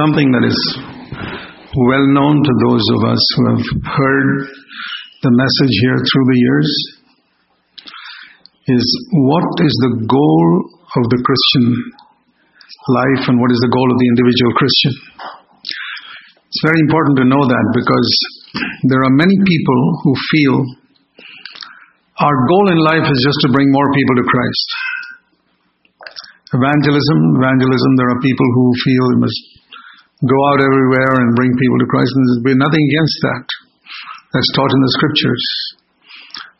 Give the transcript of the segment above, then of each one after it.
something that is well known to those of us who have heard the message here through the years is what is the goal of the Christian life and what is the goal of the individual Christian. It's very important to know that because there are many people who feel our goal in life is just to bring more people to Christ. Evangelism, evangelism, there are people who feel we must go out everywhere and bring people to Christ, and there's nothing against that. That's taught in the scriptures.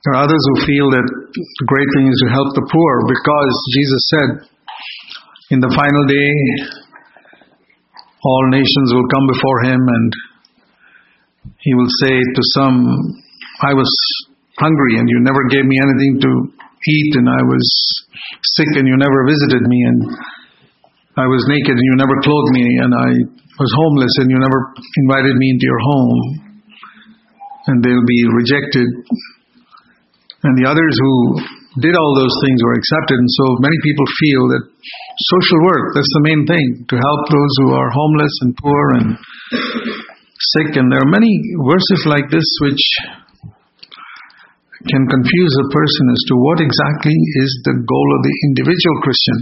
There are others who feel that the great thing is to help the poor because Jesus said, in the final day, all nations will come before him and he will say to some, I was hungry and you never gave me anything to eat, and I was sick and you never visited me, and I was naked and you never clothed me, and I was homeless and you never invited me into your home. And they'll be rejected. And the others who did all those things were accepted. And so many people feel that social work, that's the main thing, to help those who are homeless and poor and sick. And there are many verses like this which can confuse a person as to what exactly is the goal of the individual Christian.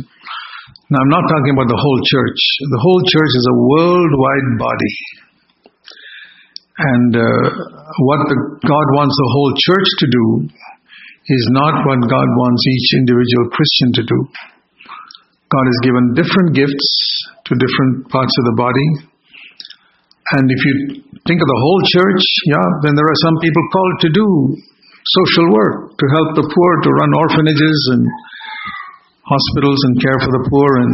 Now, I'm not talking about the whole church. The whole church is a worldwide body. And uh, what the, God wants the whole church to do is not what God wants each individual Christian to do. God has given different gifts to different parts of the body. And if you think of the whole church, yeah, then there are some people called to do social work, to help the poor, to run orphanages and hospitals and care for the poor, and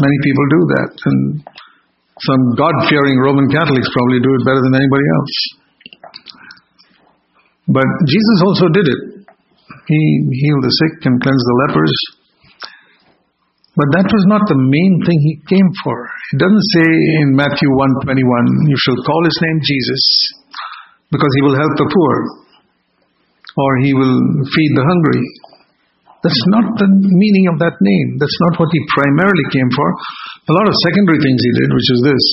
many people do that. And some God fearing Roman Catholics probably do it better than anybody else. But Jesus also did it. He healed the sick and cleansed the lepers. But that was not the main thing he came for. It doesn't say in Matthew 1:21, you shall call his name Jesus because he will help the poor or he will feed the hungry. That's not the meaning of that name. That's not what he primarily came for. A lot of secondary things he did, which is this.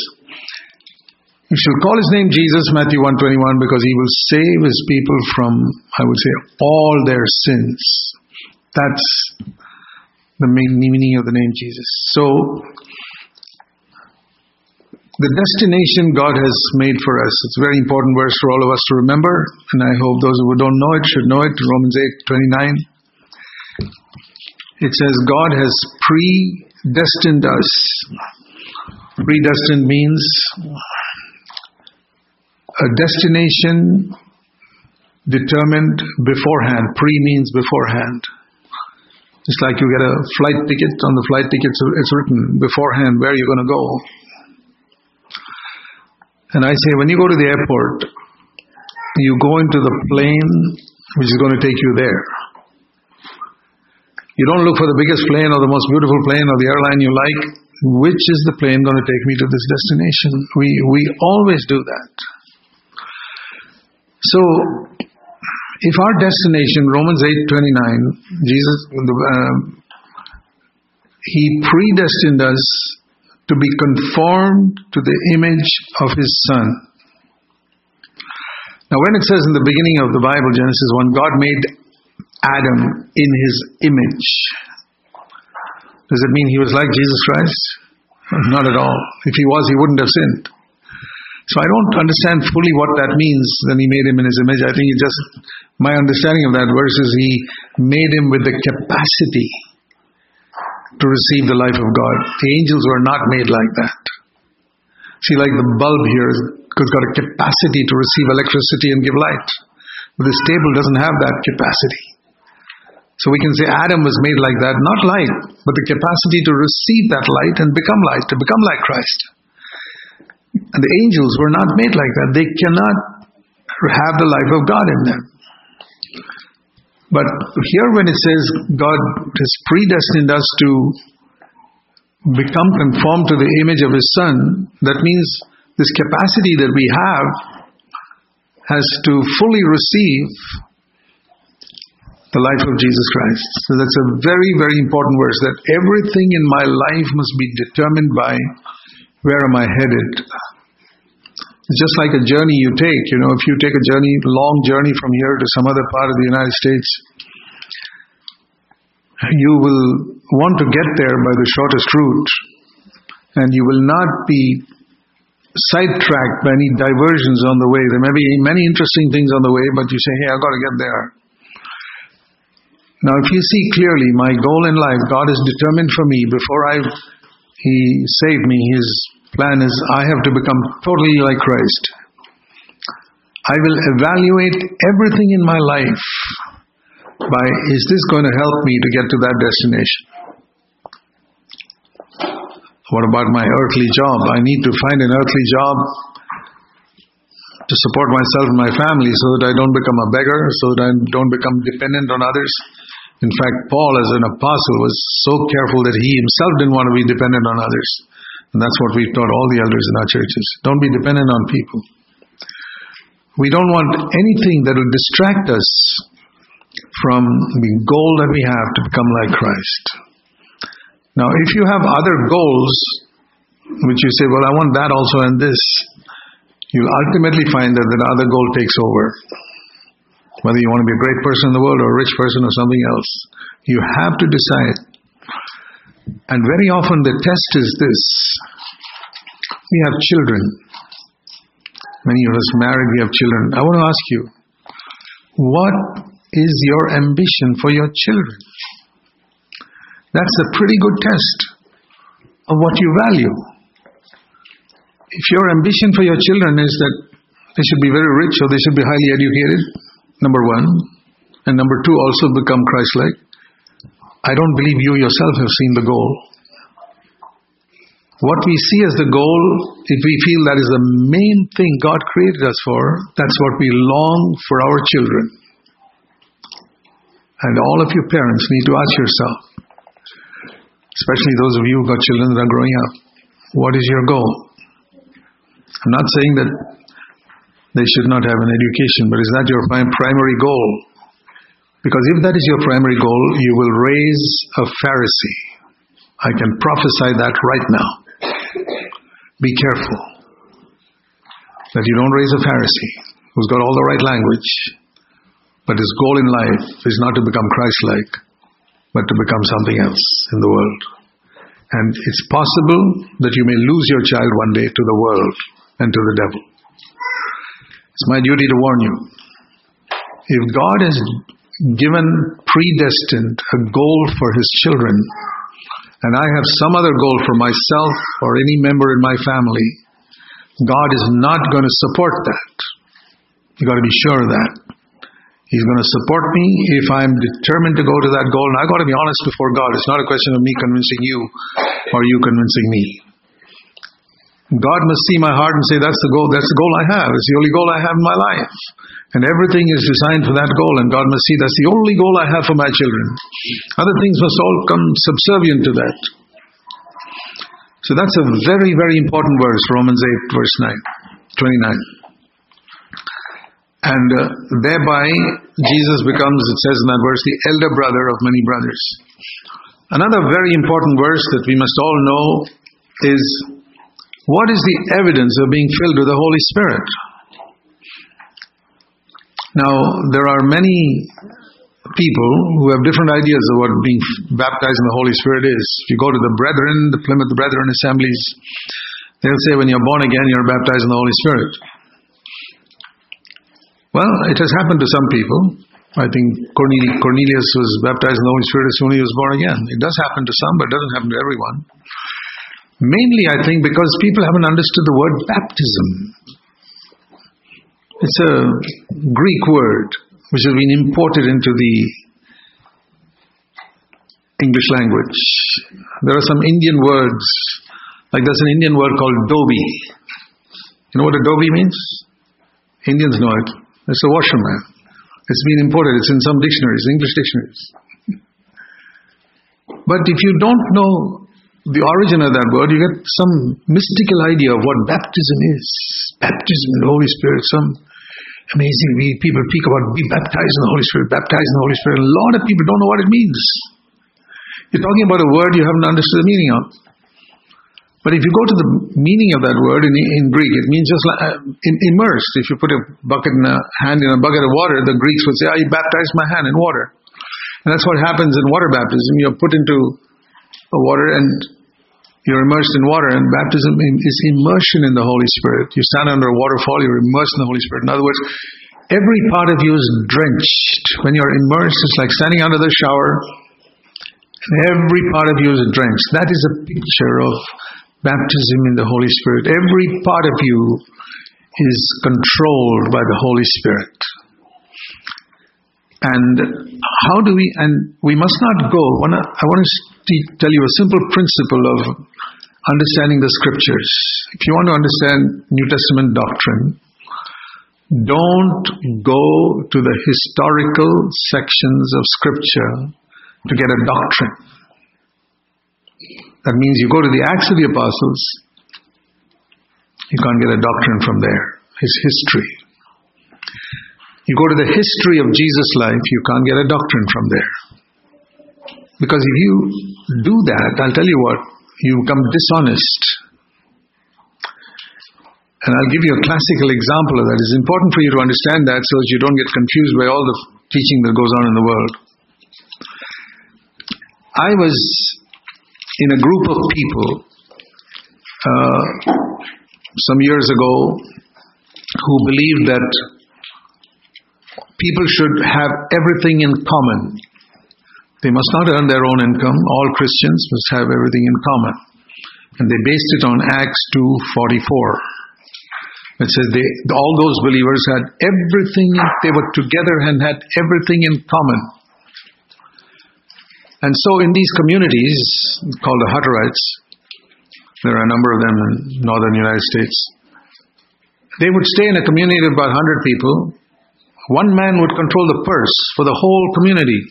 You shall call his name Jesus, Matthew 121, because he will save his people from, I would say, all their sins. That's the main meaning of the name Jesus. So, the destination God has made for us. It's a very important verse for all of us to remember, and I hope those who don't know it should know it. Romans 8 29. It says, God has predestined us. Predestined means a destination determined beforehand. Pre means beforehand. It's like you get a flight ticket. On the flight ticket, it's written beforehand where you're going to go. And I say, when you go to the airport, you go into the plane which is going to take you there. You don't look for the biggest plane or the most beautiful plane or the airline you like. Which is the plane going to take me to this destination? We, we always do that. So, if our destination, Romans 8:29, Jesus, uh, He predestined us to be conformed to the image of His Son. Now, when it says in the beginning of the Bible, Genesis 1, God made Adam in His image, does it mean He was like Jesus Christ? Not at all. If He was, He wouldn't have sinned. So I don't understand fully what that means Then he made him in his image. I think it just, my understanding of that verse is he made him with the capacity to receive the life of God. The angels were not made like that. See, like the bulb here has got a capacity to receive electricity and give light. But this table doesn't have that capacity. So we can say Adam was made like that, not light, but the capacity to receive that light and become light, to become like Christ. And the angels were not made like that. They cannot have the life of God in them. But here, when it says God has predestined us to become conformed to the image of His Son, that means this capacity that we have has to fully receive the life of Jesus Christ. So that's a very, very important verse that everything in my life must be determined by Where am I headed? It's just like a journey you take. You know, if you take a journey, long journey from here to some other part of the United States, you will want to get there by the shortest route, and you will not be sidetracked by any diversions on the way. There may be many interesting things on the way, but you say, hey, I've got to get there. Now, if you see clearly my goal in life, God has determined for me before I He saved me, His plan is I have to become totally like Christ. I will evaluate everything in my life by is this going to help me to get to that destination? What about my earthly job? I need to find an earthly job to support myself and my family so that I don't become a beggar, so that I don't become dependent on others. In fact, Paul, as an apostle, was so careful that he himself didn't want to be dependent on others. And that's what we've taught all the elders in our churches. Don't be dependent on people. We don't want anything that will distract us from the goal that we have to become like Christ. Now, if you have other goals, which you say, well, I want that also and this, you'll ultimately find that that other goal takes over. Whether you want to be a great person in the world or a rich person or something else, you have to decide. And very often the test is this we have children. Many of us married, we have children. I want to ask you, what is your ambition for your children? That's a pretty good test of what you value. If your ambition for your children is that they should be very rich or they should be highly educated, number one, and number two, also become Christ like, I don't believe you yourself have seen the goal. What we see as the goal, if we feel that is the main thing God created us for, that's what we long for our children. And all of you parents need to ask yourself, especially those of you who got children that are growing up. What is your goal? I'm not saying that they should not have an education, but is that your primary goal? Because if that is your primary goal, you will raise a Pharisee. I can prophesy that right now. Be careful that you don't raise a Pharisee who's got all the right language, but his goal in life is not to become Christ like, but to become something else in the world. And it's possible that you may lose your child one day to the world and to the devil. It's my duty to warn you. If God has given, predestined a goal for his children, and I have some other goal for myself or any member in my family, God is not going to support that. You've got to be sure of that. He's going to support me if I'm determined to go to that goal. And I've got to be honest before God. It's not a question of me convincing you or you convincing me. God must see my heart and say, that's the goal, that's the goal I have. It's the only goal I have in my life. And everything is designed for that goal. And God must see that's the only goal I have for my children. Other things must all come subservient to that. So that's a very, very important verse, Romans 8, verse 9, 29. And uh, thereby, Jesus becomes, it says in that verse, the elder brother of many brothers. Another very important verse that we must all know is what is the evidence of being filled with the Holy Spirit? Now, there are many people who have different ideas of what being baptized in the Holy Spirit is. If you go to the brethren, the Plymouth Brethren assemblies, they'll say when you're born again, you're baptized in the Holy Spirit. Well, it has happened to some people. I think Cornelius was baptized in the Holy Spirit as soon as he was born again. It does happen to some, but it doesn't happen to everyone. Mainly, I think, because people haven't understood the word baptism. It's a Greek word which has been imported into the English language. There are some Indian words, like there's an Indian word called dhobi. You know what a dhobi means? Indians know it. It's a washerman. It's been imported. It's in some dictionaries, English dictionaries. But if you don't know the origin of that word, you get some mystical idea of what baptism is. Baptism in the Holy Spirit, some amazing people speak about be baptized in the Holy Spirit, baptized in the Holy Spirit. A lot of people don't know what it means. You're talking about a word you haven't understood the meaning of. But if you go to the meaning of that word in, in Greek, it means just like, uh, in, immersed. If you put a bucket in a hand in a bucket of water, the Greeks would say, "I oh, baptized my hand in water," and that's what happens in water baptism. You're put into water and you're immersed in water, and baptism is immersion in the Holy Spirit. You stand under a waterfall, you're immersed in the Holy Spirit. In other words, every part of you is drenched. When you're immersed, it's like standing under the shower, and every part of you is drenched. That is a picture of baptism in the Holy Spirit. Every part of you is controlled by the Holy Spirit. And how do we, and we must not go, I want to tell you a simple principle of understanding the scriptures. If you want to understand New Testament doctrine, don't go to the historical sections of scripture to get a doctrine. That means you go to the Acts of the Apostles, you can't get a doctrine from there. It's history. You go to the history of Jesus' life, you can't get a doctrine from there. Because if you do that, I'll tell you what, you become dishonest. And I'll give you a classical example of that. It's important for you to understand that so that you don't get confused by all the teaching that goes on in the world. I was in a group of people uh, some years ago who believed that people should have everything in common. They must not earn their own income. All Christians must have everything in common. And they based it on Acts 2.44. It says they, all those believers had everything, they were together and had everything in common. And so in these communities called the Hutterites, there are a number of them in northern United States, they would stay in a community of about 100 people. One man would control the purse for the whole community.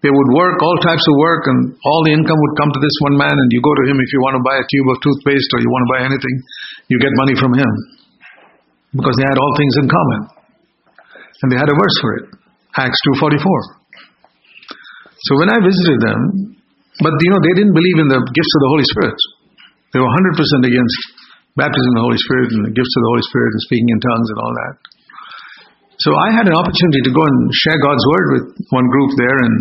They would work all types of work, and all the income would come to this one man. And you go to him if you want to buy a tube of toothpaste or you want to buy anything, you get money from him because they had all things in common, and they had a verse for it, Acts two forty four. So when I visited them, but you know they didn't believe in the gifts of the Holy Spirit. They were hundred percent against baptism in the Holy Spirit and the gifts of the Holy Spirit and speaking in tongues and all that. So I had an opportunity to go and share God's word with one group there, and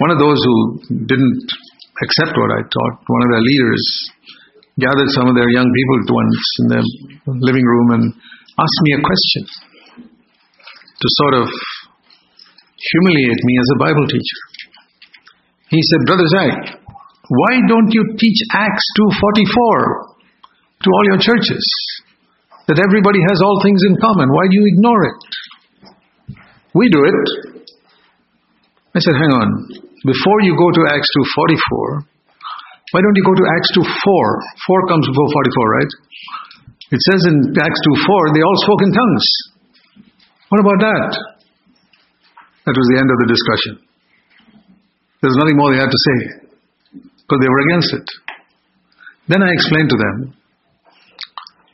one of those who didn't accept what I taught, one of their leaders, gathered some of their young people once in their living room and asked me a question to sort of humiliate me as a Bible teacher. He said, Brother Zach, why don't you teach Acts 2.44 to all your churches? That everybody has all things in common. Why do you ignore it? We do it. I said, hang on. Before you go to Acts 2.44, why don't you go to Acts 2.4? 4 comes before 44, right? It says in Acts 2.4, they all spoke in tongues. What about that? That was the end of the discussion. There's nothing more they had to say because they were against it. Then I explained to them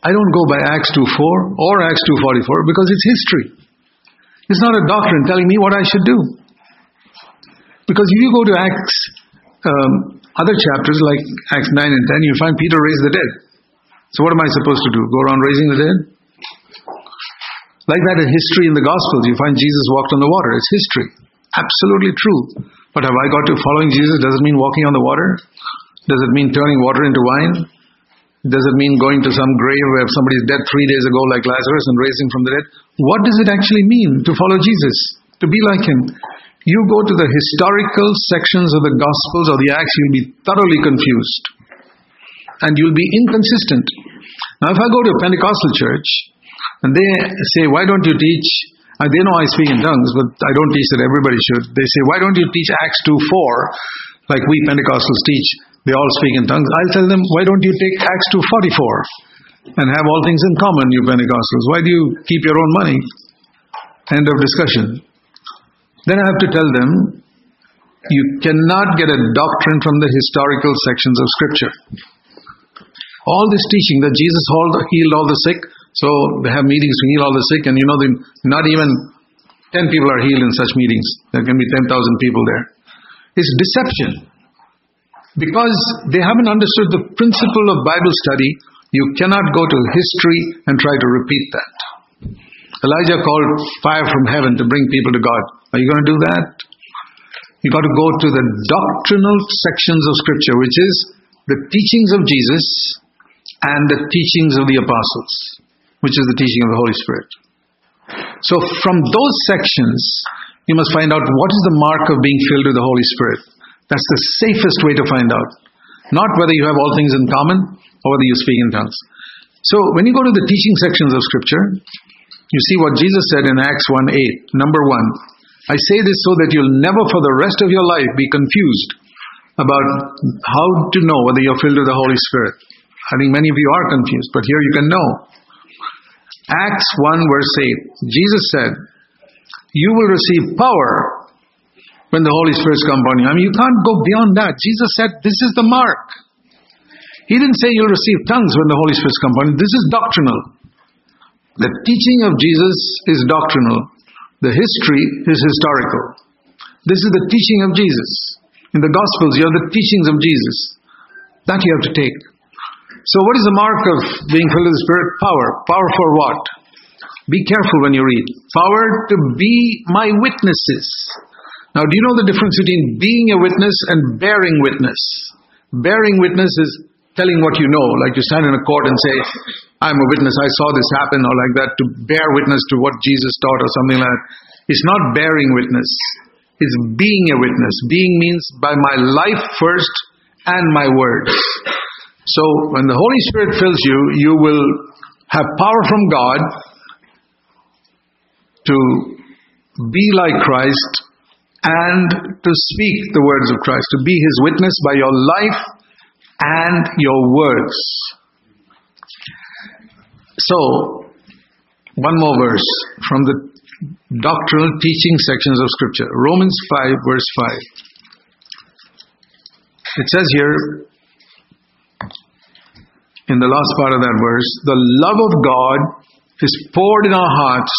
I don't go by Acts 2.4 or Acts 2.44 because it's history. It's not a doctrine telling me what I should do. Because if you go to Acts, um, other chapters like Acts 9 and 10, you find Peter raised the dead. So what am I supposed to do? Go around raising the dead? Like that in history in the Gospels, you find Jesus walked on the water. It's history. Absolutely true. But have I got to following Jesus? Does it mean walking on the water? Does it mean turning water into wine? Does it mean going to some grave where somebody's dead three days ago, like Lazarus, and raising from the dead? What does it actually mean to follow Jesus? To be like him? You go to the historical sections of the Gospels or the Acts, you'll be thoroughly confused. And you'll be inconsistent. Now, if I go to a Pentecostal church and they say, Why don't you teach? And they know I speak in tongues, but I don't teach that everybody should. They say, Why don't you teach Acts 2 4 like we Pentecostals teach? They all speak in tongues. I'll tell them, why don't you take Acts 2.44 and have all things in common, you Pentecostals? Why do you keep your own money? End of discussion. Then I have to tell them, you cannot get a doctrine from the historical sections of Scripture. All this teaching that Jesus healed all the sick, so they have meetings to heal all the sick, and you know, not even 10 people are healed in such meetings. There can be 10,000 people there. It's deception. Because they haven't understood the principle of Bible study, you cannot go to history and try to repeat that. Elijah called fire from heaven to bring people to God. Are you going to do that? You've got to go to the doctrinal sections of Scripture, which is the teachings of Jesus and the teachings of the apostles, which is the teaching of the Holy Spirit. So, from those sections, you must find out what is the mark of being filled with the Holy Spirit. That's the safest way to find out. Not whether you have all things in common or whether you speak in tongues. So, when you go to the teaching sections of Scripture, you see what Jesus said in Acts 1 8. Number one, I say this so that you'll never for the rest of your life be confused about how to know whether you're filled with the Holy Spirit. I think many of you are confused, but here you can know. Acts 1 verse 8. Jesus said, You will receive power when the Holy Spirit comes upon you. I mean, you can't go beyond that. Jesus said, This is the mark. He didn't say you'll receive tongues when the Holy Spirit's come upon you. This is doctrinal. The teaching of Jesus is doctrinal. The history is historical. This is the teaching of Jesus. In the Gospels, you have the teachings of Jesus. That you have to take. So, what is the mark of being filled with the Spirit? Power. Power for what? Be careful when you read. Power to be my witnesses. Now, do you know the difference between being a witness and bearing witness? Bearing witness is telling what you know, like you stand in a court and say, I'm a witness, I saw this happen, or like that, to bear witness to what Jesus taught, or something like that. It's not bearing witness, it's being a witness. Being means by my life first and my words. So when the Holy Spirit fills you, you will have power from God to be like Christ and to speak the words of Christ, to be His witness by your life and your words. So, one more verse from the doctrinal teaching sections of Scripture Romans 5, verse 5. It says here, in the last part of that verse, the love of God is poured in our hearts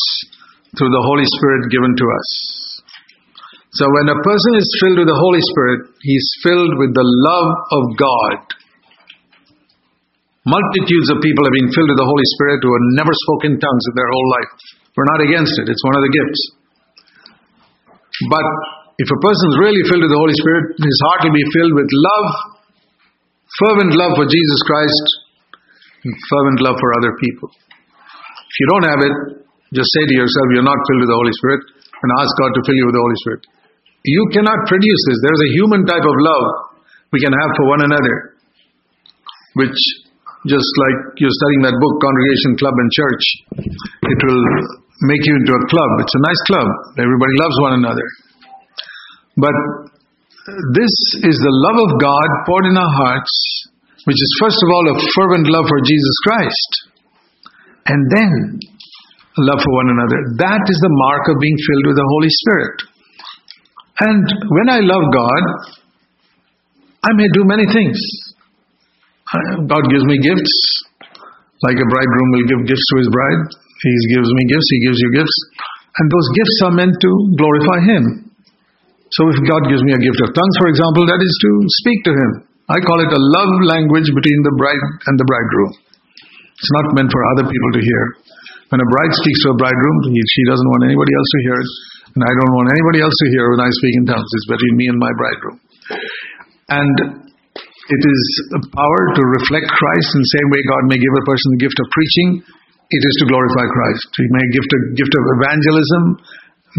through the Holy Spirit given to us. So when a person is filled with the Holy Spirit, he is filled with the love of God. Multitudes of people have been filled with the Holy Spirit who have never spoken tongues in their whole life. We're not against it, it's one of the gifts. But if a person is really filled with the Holy Spirit, his heart will be filled with love, fervent love for Jesus Christ, and fervent love for other people. If you don't have it, just say to yourself, You're not filled with the Holy Spirit, and ask God to fill you with the Holy Spirit. You cannot produce this. There's a human type of love we can have for one another, which, just like you're studying that book, Congregation, Club, and Church, it will make you into a club. It's a nice club. Everybody loves one another. But this is the love of God poured in our hearts, which is first of all a fervent love for Jesus Christ, and then love for one another. That is the mark of being filled with the Holy Spirit. And when I love God, I may do many things. God gives me gifts, like a bridegroom will give gifts to his bride. He gives me gifts, he gives you gifts. And those gifts are meant to glorify him. So if God gives me a gift of tongues, for example, that is to speak to him. I call it a love language between the bride and the bridegroom. It's not meant for other people to hear. When a bride speaks to a bridegroom, she doesn't want anybody else to hear it. And I don't want anybody else to hear when I speak in tongues. It's between me and my bridegroom. And it is a power to reflect Christ in the same way God may give a person the gift of preaching. It is to glorify Christ. He may give a gift of evangelism,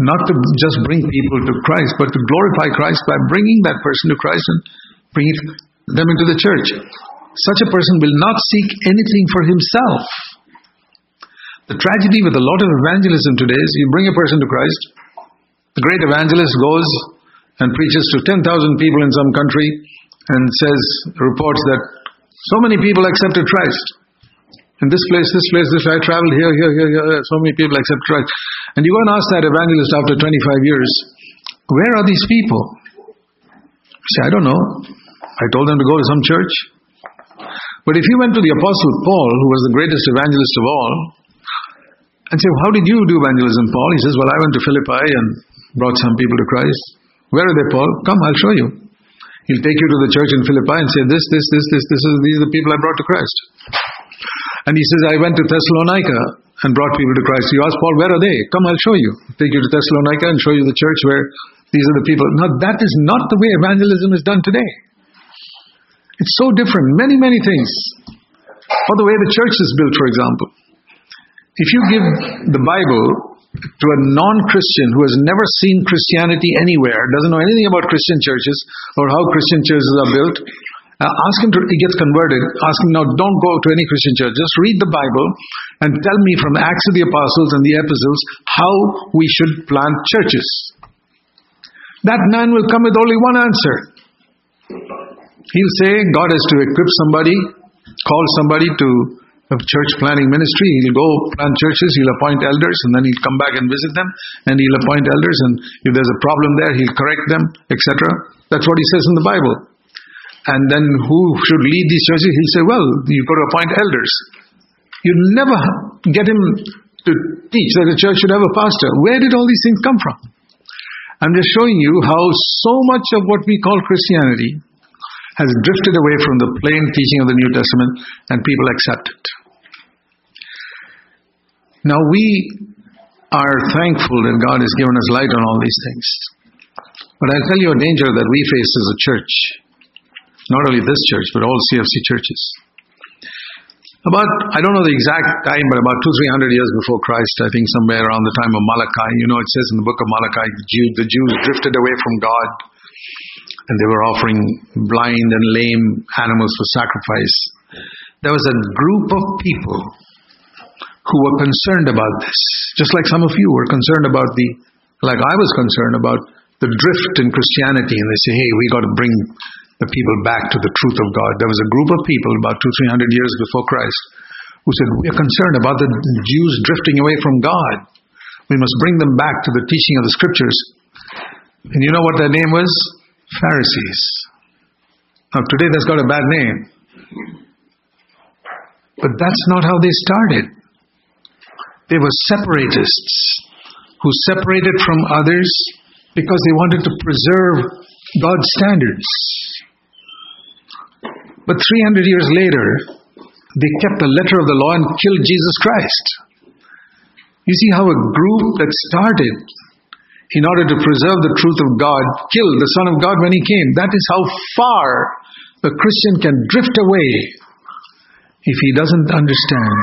not to just bring people to Christ, but to glorify Christ by bringing that person to Christ and bringing them into the church. Such a person will not seek anything for himself. The tragedy with a lot of evangelism today is you bring a person to Christ, the great evangelist goes and preaches to 10,000 people in some country and says, reports that so many people accepted Christ. In this place, this place, this, I traveled here, here, here, here, so many people accept Christ. And you go and ask that evangelist after 25 years, where are these people? say, I don't know. I told them to go to some church. But if you went to the Apostle Paul, who was the greatest evangelist of all, and say, How did you do evangelism, Paul? He says, Well, I went to Philippi and brought some people to Christ. Where are they, Paul? Come, I'll show you. He'll take you to the church in Philippi and say, This, this, this, this, this is these are the people I brought to Christ. And he says, I went to Thessalonica and brought people to Christ. You ask Paul, where are they? Come, I'll show you. Take you to Thessalonica and show you the church where these are the people. Now, that is not the way evangelism is done today. It's so different. Many, many things. Or the way the church is built, for example. If you give the Bible to a non Christian who has never seen Christianity anywhere, doesn't know anything about Christian churches or how Christian churches are built, uh, ask him to, he gets converted. Ask him now, don't go to any Christian church. Just read the Bible and tell me from Acts of the Apostles and the Epistles how we should plant churches. That man will come with only one answer. He'll say God has to equip somebody, call somebody to a church planning ministry. He'll go plant churches, he'll appoint elders, and then he'll come back and visit them, and he'll appoint elders, and if there's a problem there, he'll correct them, etc. That's what he says in the Bible. And then who should lead these churches? He'll say, well, you've got to appoint elders. You never get him to teach that a church should have a pastor. Where did all these things come from? I'm just showing you how so much of what we call Christianity has drifted away from the plain teaching of the New Testament and people accept. Now we are thankful that God has given us light on all these things. But I'll tell you a danger that we face as a church. Not only this church, but all CFC churches. About, I don't know the exact time, but about two, three hundred years before Christ, I think somewhere around the time of Malachi, you know, it says in the book of Malachi, the, Jew, the Jews drifted away from God and they were offering blind and lame animals for sacrifice. There was a group of people who were concerned about this, just like some of you were concerned about the, like I was concerned about the drift in Christianity, and they say, hey, we got to bring the people back to the truth of God. There was a group of people about two, three hundred years before Christ who said, We are concerned about the Jews drifting away from God. We must bring them back to the teaching of the scriptures. And you know what their name was? Pharisees. Now, today that's got a bad name. But that's not how they started. They were separatists who separated from others because they wanted to preserve God's standards. But 300 years later, they kept the letter of the law and killed Jesus Christ. You see how a group that started in order to preserve the truth of God killed the Son of God when He came. That is how far a Christian can drift away if he doesn't understand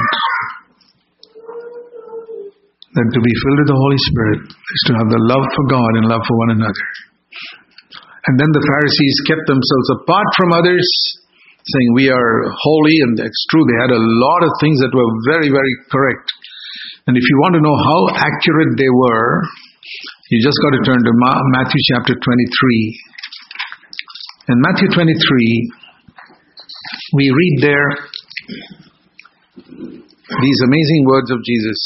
that to be filled with the Holy Spirit is to have the love for God and love for one another. And then the Pharisees kept themselves apart from others saying we are holy, and that's true, they had a lot of things that were very, very correct. And if you want to know how accurate they were, you just got to turn to Matthew chapter 23. In Matthew 23, we read there these amazing words of Jesus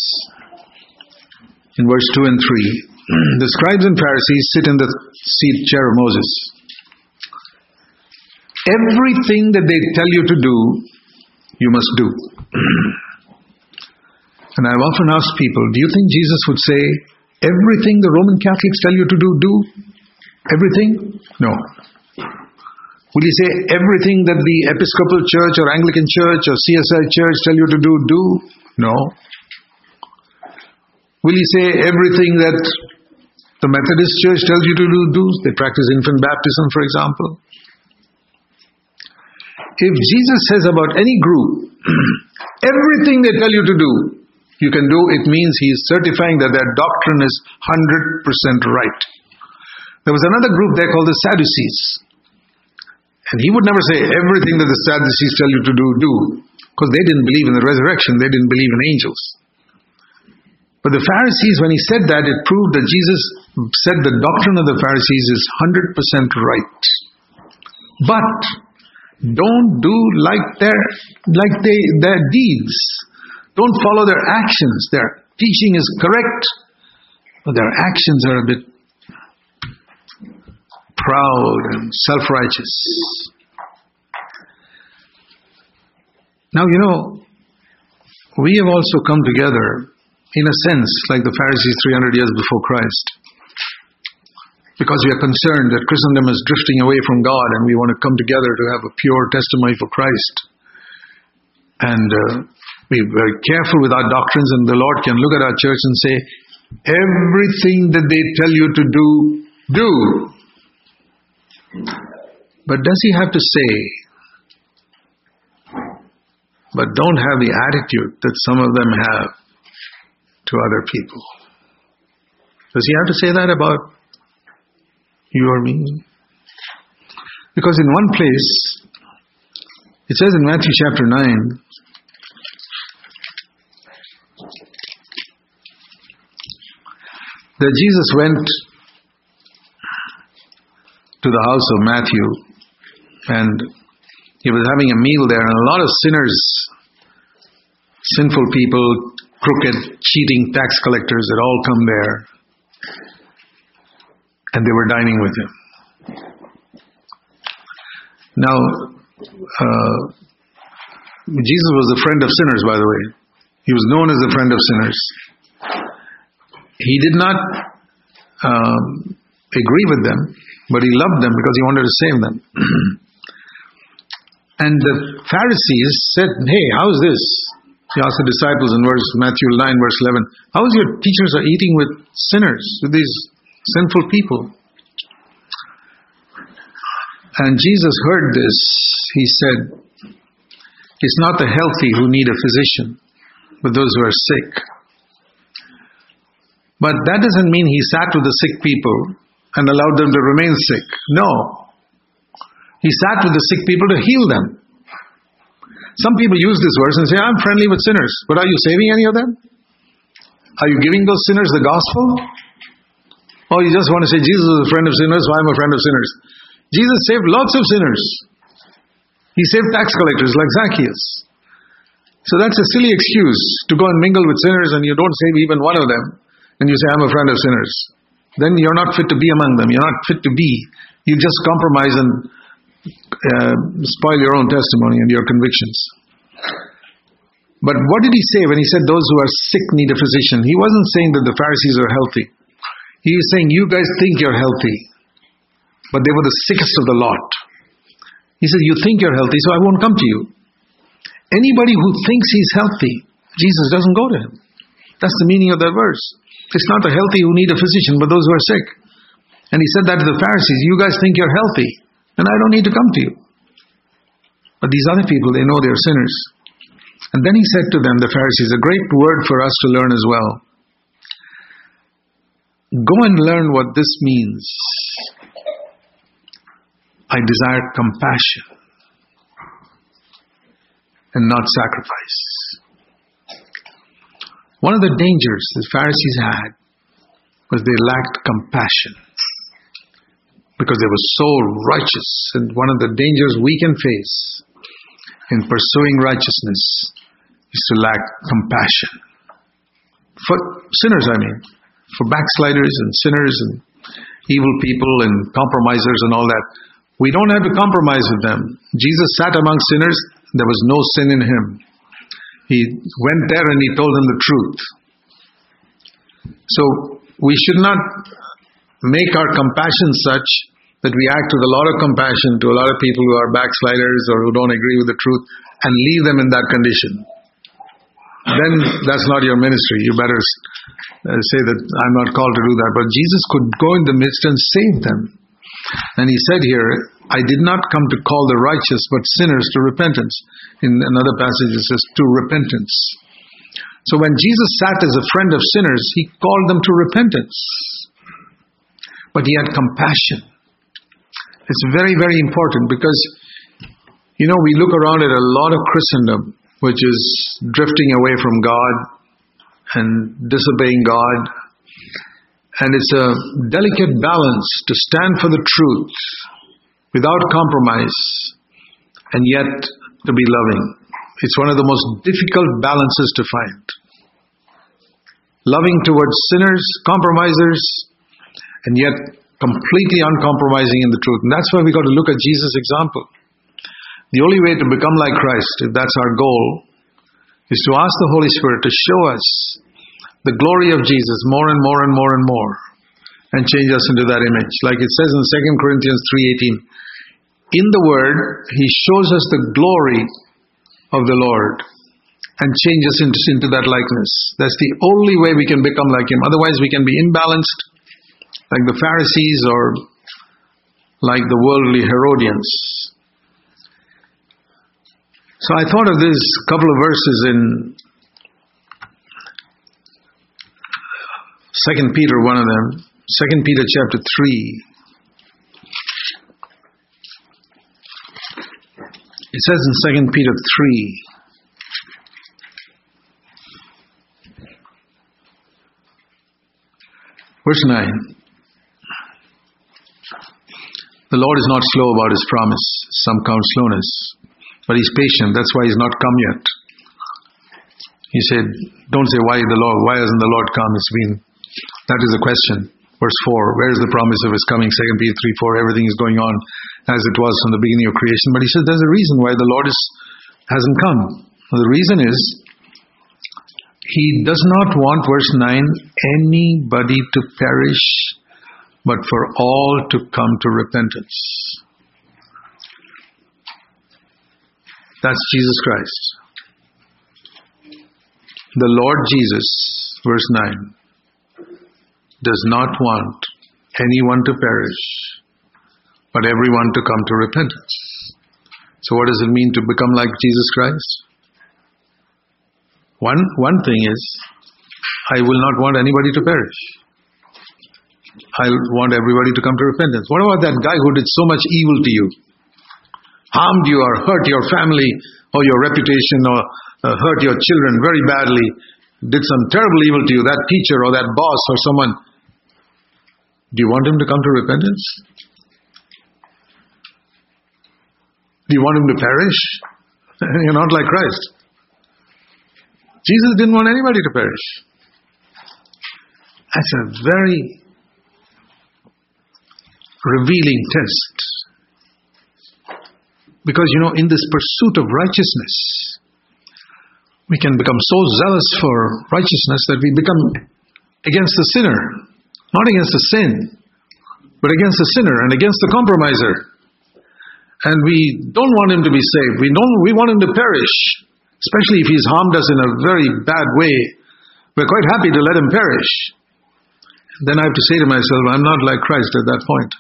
in verse 2 and 3. Hmm. the scribes and Pharisees sit in the seat chair of Moses. Everything that they tell you to do, you must do. Hmm. and I've often asked people, do you think Jesus would say, everything the Roman Catholics tell you to do, do? Everything? No. Will he say everything that the Episcopal Church or Anglican Church or CSI Church tell you to do, do? No. Will he say everything that the Methodist Church tells you to do, do? They practice infant baptism, for example. If Jesus says about any group, everything they tell you to do, you can do, it means he is certifying that their doctrine is 100% right. There was another group there called the Sadducees. And he would never say everything that the Sadducees tell you to do, do. Because they didn't believe in the resurrection, they didn't believe in angels. But the Pharisees, when he said that, it proved that Jesus said the doctrine of the Pharisees is 100% right. But don't do like their like they their deeds. Don't follow their actions. Their teaching is correct, but their actions are a bit proud and self-righteous. Now you know we have also come together in a sense like the Pharisees 300 years before Christ because we are concerned that Christendom is drifting away from God and we want to come together to have a pure testimony for Christ. And uh, be very careful with our doctrines, and the Lord can look at our church and say, Everything that they tell you to do, do. But does He have to say, but don't have the attitude that some of them have to other people? Does He have to say that about you or me? Because in one place, it says in Matthew chapter 9, that Jesus went to the house of Matthew and he was having a meal there, and a lot of sinners, sinful people, crooked, cheating tax collectors had all come there and they were dining with him. Now, uh, Jesus was a friend of sinners, by the way. He was known as a friend of sinners. He did not um, agree with them, but he loved them because he wanted to save them. and the Pharisees said, Hey, how's this? He asked the disciples in verse Matthew 9, verse 11, How is your teachers are eating with sinners, with these sinful people? And Jesus heard this. He said, It's not the healthy who need a physician, but those who are sick. But that doesn't mean he sat with the sick people and allowed them to remain sick. No. He sat with the sick people to heal them. Some people use this verse and say, I'm friendly with sinners. But are you saving any of them? Are you giving those sinners the gospel? Or you just want to say, Jesus is a friend of sinners, so I'm a friend of sinners. Jesus saved lots of sinners. He saved tax collectors like Zacchaeus. So that's a silly excuse to go and mingle with sinners and you don't save even one of them and you say, I'm a friend of sinners, then you're not fit to be among them. You're not fit to be. You just compromise and uh, spoil your own testimony and your convictions. But what did he say when he said those who are sick need a physician? He wasn't saying that the Pharisees are healthy. He was saying, You guys think you're healthy, but they were the sickest of the lot. He said, You think you're healthy, so I won't come to you. Anybody who thinks he's healthy, Jesus doesn't go to him. That's the meaning of that verse. It's not the healthy who need a physician, but those who are sick. And he said that to the Pharisees You guys think you're healthy, and I don't need to come to you. But these other people, they know they're sinners. And then he said to them, the Pharisees, a great word for us to learn as well. Go and learn what this means. I desire compassion and not sacrifice. One of the dangers the Pharisees had was they lacked compassion because they were so righteous. And one of the dangers we can face in pursuing righteousness is to lack compassion. For sinners, I mean, for backsliders and sinners and evil people and compromisers and all that. We don't have to compromise with them. Jesus sat among sinners, there was no sin in him. He went there and he told them the truth. So we should not make our compassion such that we act with a lot of compassion to a lot of people who are backsliders or who don't agree with the truth and leave them in that condition. Then that's not your ministry. You better uh, say that I'm not called to do that. But Jesus could go in the midst and save them. And he said here, I did not come to call the righteous, but sinners to repentance. In another passage, it says, to repentance. So when Jesus sat as a friend of sinners, he called them to repentance. But he had compassion. It's very, very important because, you know, we look around at a lot of Christendom, which is drifting away from God and disobeying God. And it's a delicate balance to stand for the truth without compromise and yet to be loving. It's one of the most difficult balances to find. Loving towards sinners, compromisers, and yet completely uncompromising in the truth. And that's why we got to look at Jesus' example. The only way to become like Christ, if that's our goal, is to ask the Holy Spirit to show us the glory of Jesus more and more and more and more. and change us into that image. Like it says in 2 Corinthians 3:18, in the word he shows us the glory of the Lord and change us into, into that likeness. That's the only way we can become like him. Otherwise we can be imbalanced like the Pharisees or like the worldly Herodians. So I thought of this couple of verses in Second Peter, one of them, Second Peter chapter three. It says in Second Peter three. Verse 9. The Lord is not slow about his promise. Some count slowness. But he's patient. That's why he's not come yet. He said, Don't say why the Lord, why hasn't the Lord come? It's been that is the question. Verse 4, where is the promise of his coming? 2 Peter 3 4, everything is going on as it was from the beginning of creation. But he said there's a reason why the Lord is, hasn't come. Well, the reason is he does not want, verse 9, anybody to perish, but for all to come to repentance. That's Jesus Christ. The Lord Jesus, verse 9 does not want anyone to perish, but everyone to come to repentance. So, what does it mean to become like Jesus Christ? One, one thing is, I will not want anybody to perish. I want everybody to come to repentance. What about that guy who did so much evil to you? Harmed you or hurt your family or your reputation or uh, hurt your children very badly, did some terrible evil to you, that teacher or that boss or someone. Do you want him to come to repentance? Do you want him to perish? You're not like Christ. Jesus didn't want anybody to perish. That's a very revealing test. Because, you know, in this pursuit of righteousness, we can become so zealous for righteousness that we become against the sinner not against the sin, but against the sinner and against the compromiser. And we don't want him to be saved. We don't we want him to perish, especially if he's harmed us in a very bad way. We're quite happy to let him perish. Then I have to say to myself, I'm not like Christ at that point.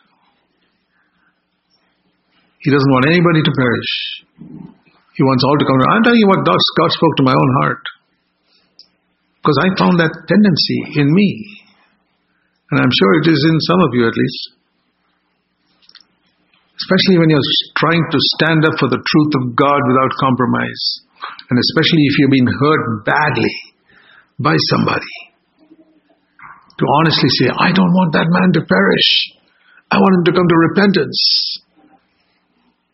He doesn't want anybody to perish. He wants all to come. I'm telling you what God spoke to my own heart. Because I found that tendency in me. And I'm sure it is in some of you at least. Especially when you're trying to stand up for the truth of God without compromise. And especially if you've been hurt badly by somebody. To honestly say, I don't want that man to perish. I want him to come to repentance.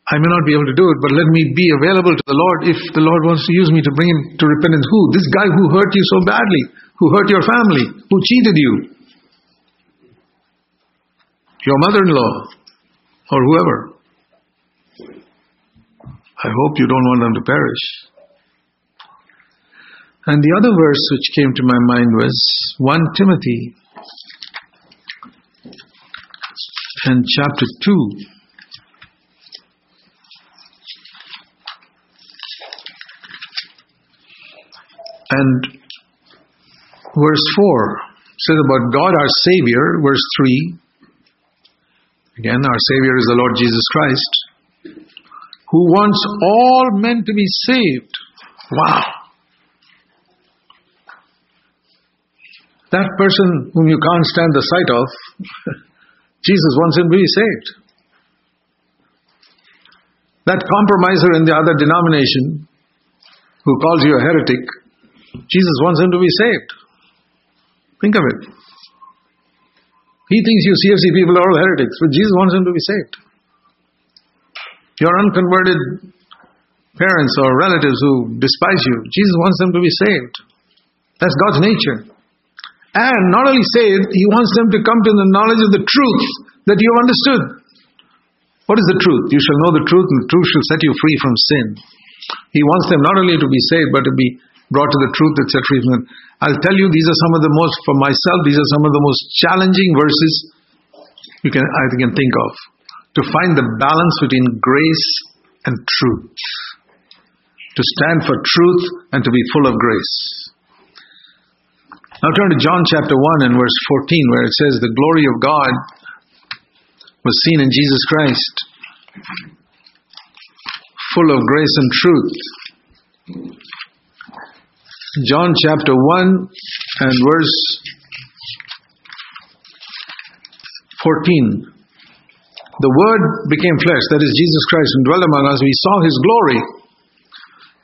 I may not be able to do it, but let me be available to the Lord if the Lord wants to use me to bring him to repentance. Who? This guy who hurt you so badly, who hurt your family, who cheated you, your mother in law, or whoever. I hope you don't want them to perish. And the other verse which came to my mind was 1 Timothy and chapter 2. And verse 4 says about God our Savior, verse 3 Again, our Savior is the Lord Jesus Christ, who wants all men to be saved. Wow. That person whom you can't stand the sight of, Jesus wants him to be saved. That compromiser in the other denomination who calls you a heretic, Jesus wants him to be saved. Think of it. He thinks you CFC people are all heretics, but Jesus wants them to be saved. Your unconverted parents or relatives who despise you, Jesus wants them to be saved. That's God's nature. And not only saved, He wants them to come to the knowledge of the truth that you have understood. What is the truth? You shall know the truth, and the truth shall set you free from sin. He wants them not only to be saved, but to be brought to the truth from I'll tell you, these are some of the most, for myself, these are some of the most challenging verses you can, I can think of. To find the balance between grace and truth. To stand for truth and to be full of grace. Now turn to John chapter 1 and verse 14, where it says, The glory of God was seen in Jesus Christ, full of grace and truth. John chapter 1 and verse 14. The Word became flesh, that is Jesus Christ, and dwelt among us. We saw His glory,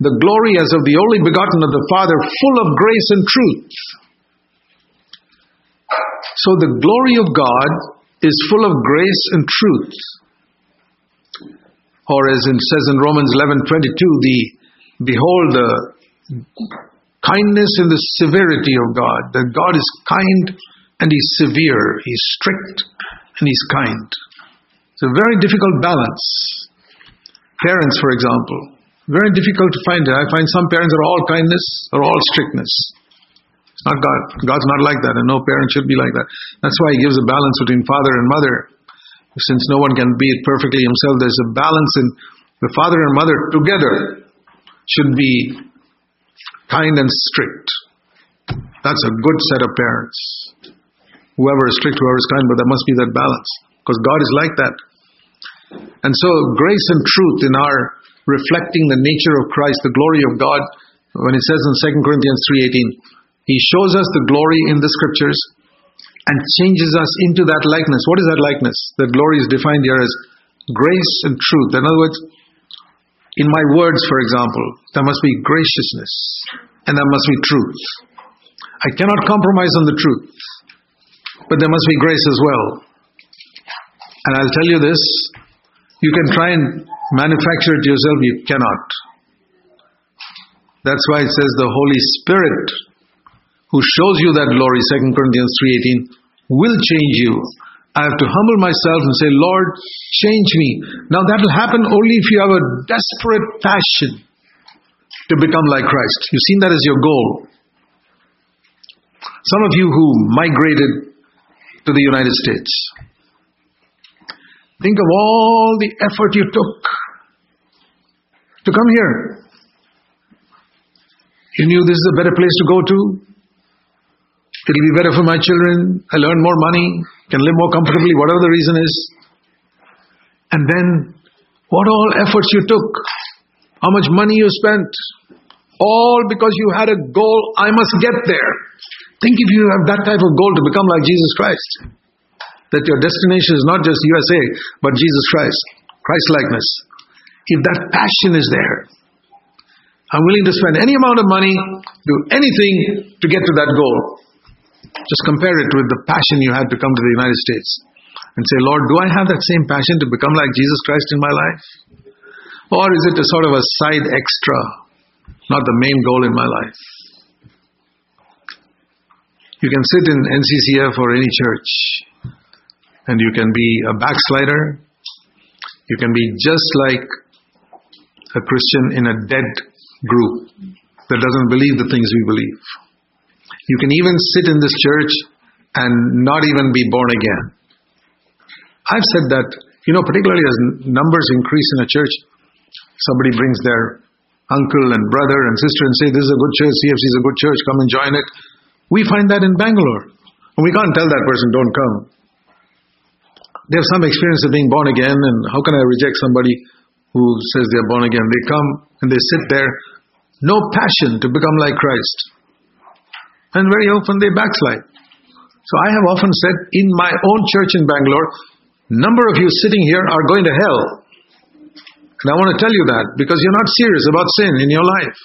the glory as of the only begotten of the Father, full of grace and truth. So the glory of God is full of grace and truth. Or as it says in Romans 11:22, the behold the kindness and the severity of God. That God is kind and He's severe. He's strict and He's kind. It's a very difficult balance. Parents, for example, very difficult to find. it. I find some parents are all kindness or all strictness. It's not God. God's not like that, and no parent should be like that. That's why He gives a balance between father and mother. Since no one can be it perfectly himself, there's a balance in the father and mother together should be kind and strict. That's a good set of parents. Whoever is strict, whoever is kind, but there must be that balance. Because God is like that. And so, grace and truth in our reflecting the nature of Christ, the glory of God, when it says in 2 Corinthians 3.18, He shows us the glory in the scriptures and changes us into that likeness. What is that likeness? That glory is defined here as grace and truth. In other words, in my words, for example, there must be graciousness and there must be truth. I cannot compromise on the truth, but there must be grace as well. And I'll tell you this you can try and manufacture it yourself, you cannot. That's why it says the Holy Spirit, who shows you that glory, 2 Corinthians 3.18, will change you I have to humble myself and say, Lord, change me. Now that will happen only if you have a desperate passion to become like Christ. You've seen that as your goal. Some of you who migrated to the United States, think of all the effort you took to come here. You knew this is a better place to go to. It'll be better for my children. I learn more money can live more comfortably, whatever the reason is. And then, what all efforts you took, how much money you spent, all because you had a goal, I must get there. Think if you have that type of goal to become like Jesus Christ, that your destination is not just USA, but Jesus Christ, Christ likeness. If that passion is there, I'm willing to spend any amount of money, do anything to get to that goal. Just compare it with the passion you had to come to the United States and say, Lord, do I have that same passion to become like Jesus Christ in my life? Or is it a sort of a side extra, not the main goal in my life? You can sit in NCCF or any church and you can be a backslider. You can be just like a Christian in a dead group that doesn't believe the things we believe. You can even sit in this church and not even be born again. I've said that, you know, particularly as numbers increase in a church, somebody brings their uncle and brother and sister and say, This is a good church, CFC is a good church, come and join it. We find that in Bangalore. And we can't tell that person, Don't come. They have some experience of being born again, and how can I reject somebody who says they're born again? They come and they sit there, no passion to become like Christ. And very often they backslide. So I have often said in my own church in Bangalore, number of you sitting here are going to hell. And I want to tell you that because you're not serious about sin in your life.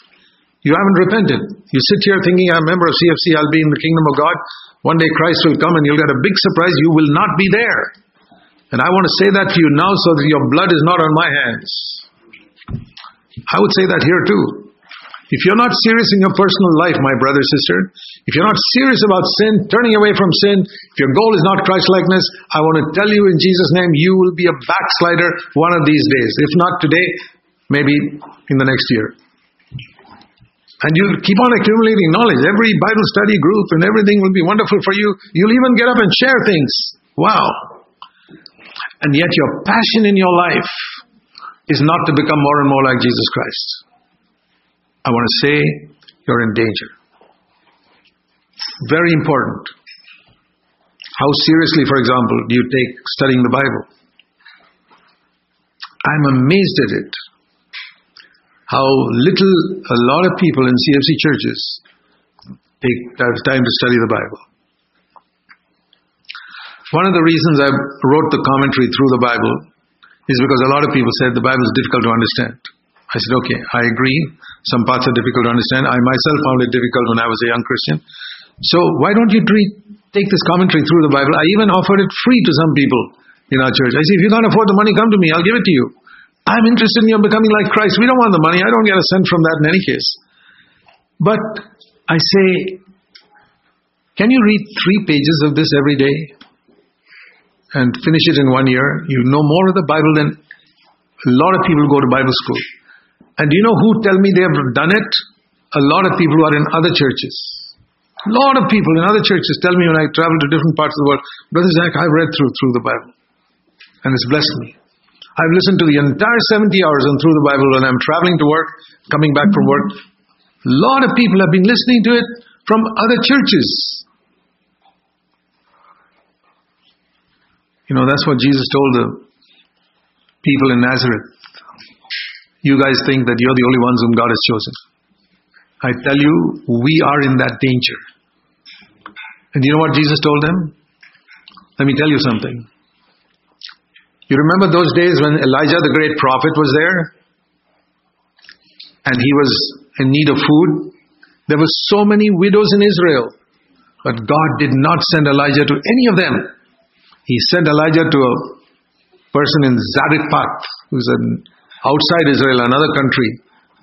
You haven't repented. You sit here thinking, I'm a member of CFC, I'll be in the kingdom of God. One day Christ will come and you'll get a big surprise. You will not be there. And I want to say that to you now so that your blood is not on my hands. I would say that here too. If you're not serious in your personal life, my brother, sister, if you're not serious about sin, turning away from sin, if your goal is not Christ likeness, I want to tell you in Jesus' name, you will be a backslider one of these days. If not today, maybe in the next year. And you'll keep on accumulating knowledge. Every Bible study group and everything will be wonderful for you. You'll even get up and share things. Wow. And yet your passion in your life is not to become more and more like Jesus Christ. I want to say you're in danger. Very important. How seriously, for example, do you take studying the Bible? I'm amazed at it. How little a lot of people in CFC churches take time to study the Bible. One of the reasons I wrote the commentary through the Bible is because a lot of people said the Bible is difficult to understand. I said, okay, I agree. Some parts are difficult to understand. I myself found it difficult when I was a young Christian. So why don't you take this commentary through the Bible? I even offered it free to some people in our church. I said, if you can't afford the money, come to me. I'll give it to you. I'm interested in your becoming like Christ. We don't want the money. I don't get a cent from that in any case. But I say, can you read three pages of this every day and finish it in one year? You know more of the Bible than a lot of people go to Bible school. And do you know who tell me they have done it? A lot of people who are in other churches. A lot of people in other churches tell me when I travel to different parts of the world, Brother Zach, I've read through through the Bible. And it's blessed me. I've listened to the entire 70 hours and Through the Bible when I'm traveling to work, coming back from work. A lot of people have been listening to it from other churches. You know, that's what Jesus told the people in Nazareth. You guys think that you're the only ones whom God has chosen. I tell you, we are in that danger. And you know what Jesus told them? Let me tell you something. You remember those days when Elijah the great prophet was there? And he was in need of food? There were so many widows in Israel. But God did not send Elijah to any of them. He sent Elijah to a person in Zarephath, who's an outside Israel, another country,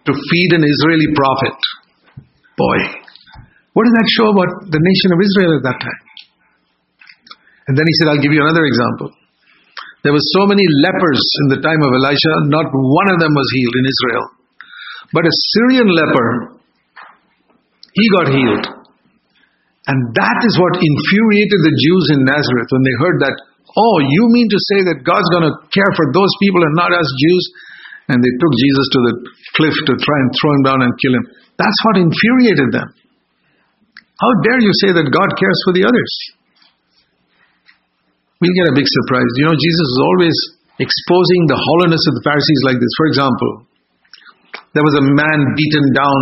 to feed an Israeli prophet. Boy, what does that show about the nation of Israel at that time? And then he said, I'll give you another example. There were so many lepers in the time of Elisha, not one of them was healed in Israel. But a Syrian leper, he got healed. And that is what infuriated the Jews in Nazareth when they heard that, oh, you mean to say that God's going to care for those people and not us Jews? And they took Jesus to the cliff to try and throw him down and kill him. That's what infuriated them. How dare you say that God cares for the others? we'll get a big surprise. You know, Jesus is always exposing the hollowness of the Pharisees like this. For example, there was a man beaten down.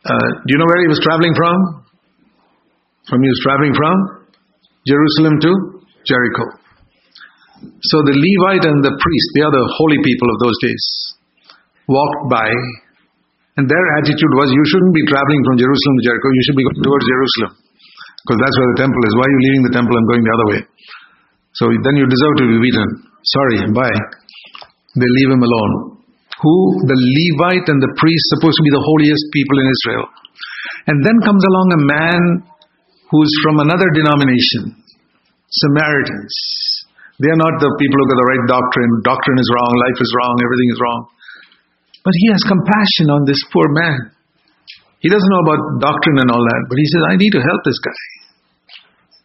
Uh, do you know where he was traveling from? From he was traveling from Jerusalem to Jericho. So the Levite and the priest, the holy people of those days, walked by, and their attitude was, You shouldn't be traveling from Jerusalem to Jericho, you should be going towards Jerusalem. Because that's where the temple is. Why are you leaving the temple and going the other way? So then you deserve to be beaten. Sorry, bye. They leave him alone. Who? The Levite and the priest, supposed to be the holiest people in Israel. And then comes along a man who's from another denomination, Samaritans. They are not the people who got the right doctrine. Doctrine is wrong, life is wrong, everything is wrong. But he has compassion on this poor man. He doesn't know about doctrine and all that, but he says, I need to help this guy.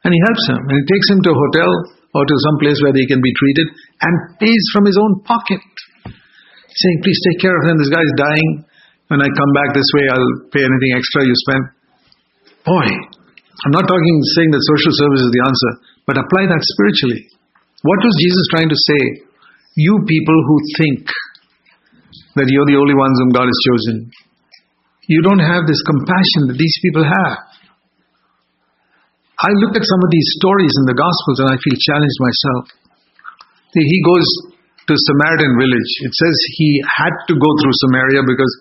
And he helps him. And he takes him to a hotel or to some place where they can be treated and pays from his own pocket. Saying, please take care of him. This guy is dying. When I come back this way, I'll pay anything extra you spend. Boy, I'm not talking saying that social service is the answer, but apply that spiritually. What was Jesus trying to say? You people who think that you're the only ones whom God has chosen, you don't have this compassion that these people have. I look at some of these stories in the Gospels and I feel challenged myself. He goes to Samaritan village. It says he had to go through Samaria because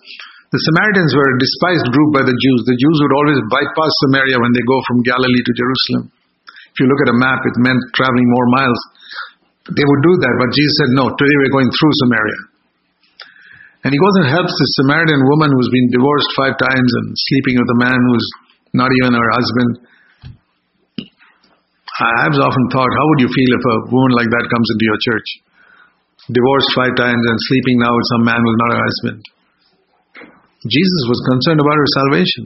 the Samaritans were a despised group by the Jews. The Jews would always bypass Samaria when they go from Galilee to Jerusalem. If you look at a map, it meant traveling more miles. They would do that, but Jesus said, No, today we're going through Samaria. And he goes and helps the Samaritan woman who's been divorced five times and sleeping with a man who's not even her husband. I've often thought, how would you feel if a woman like that comes into your church? Divorced five times and sleeping now with some man who's not her husband. Jesus was concerned about her salvation.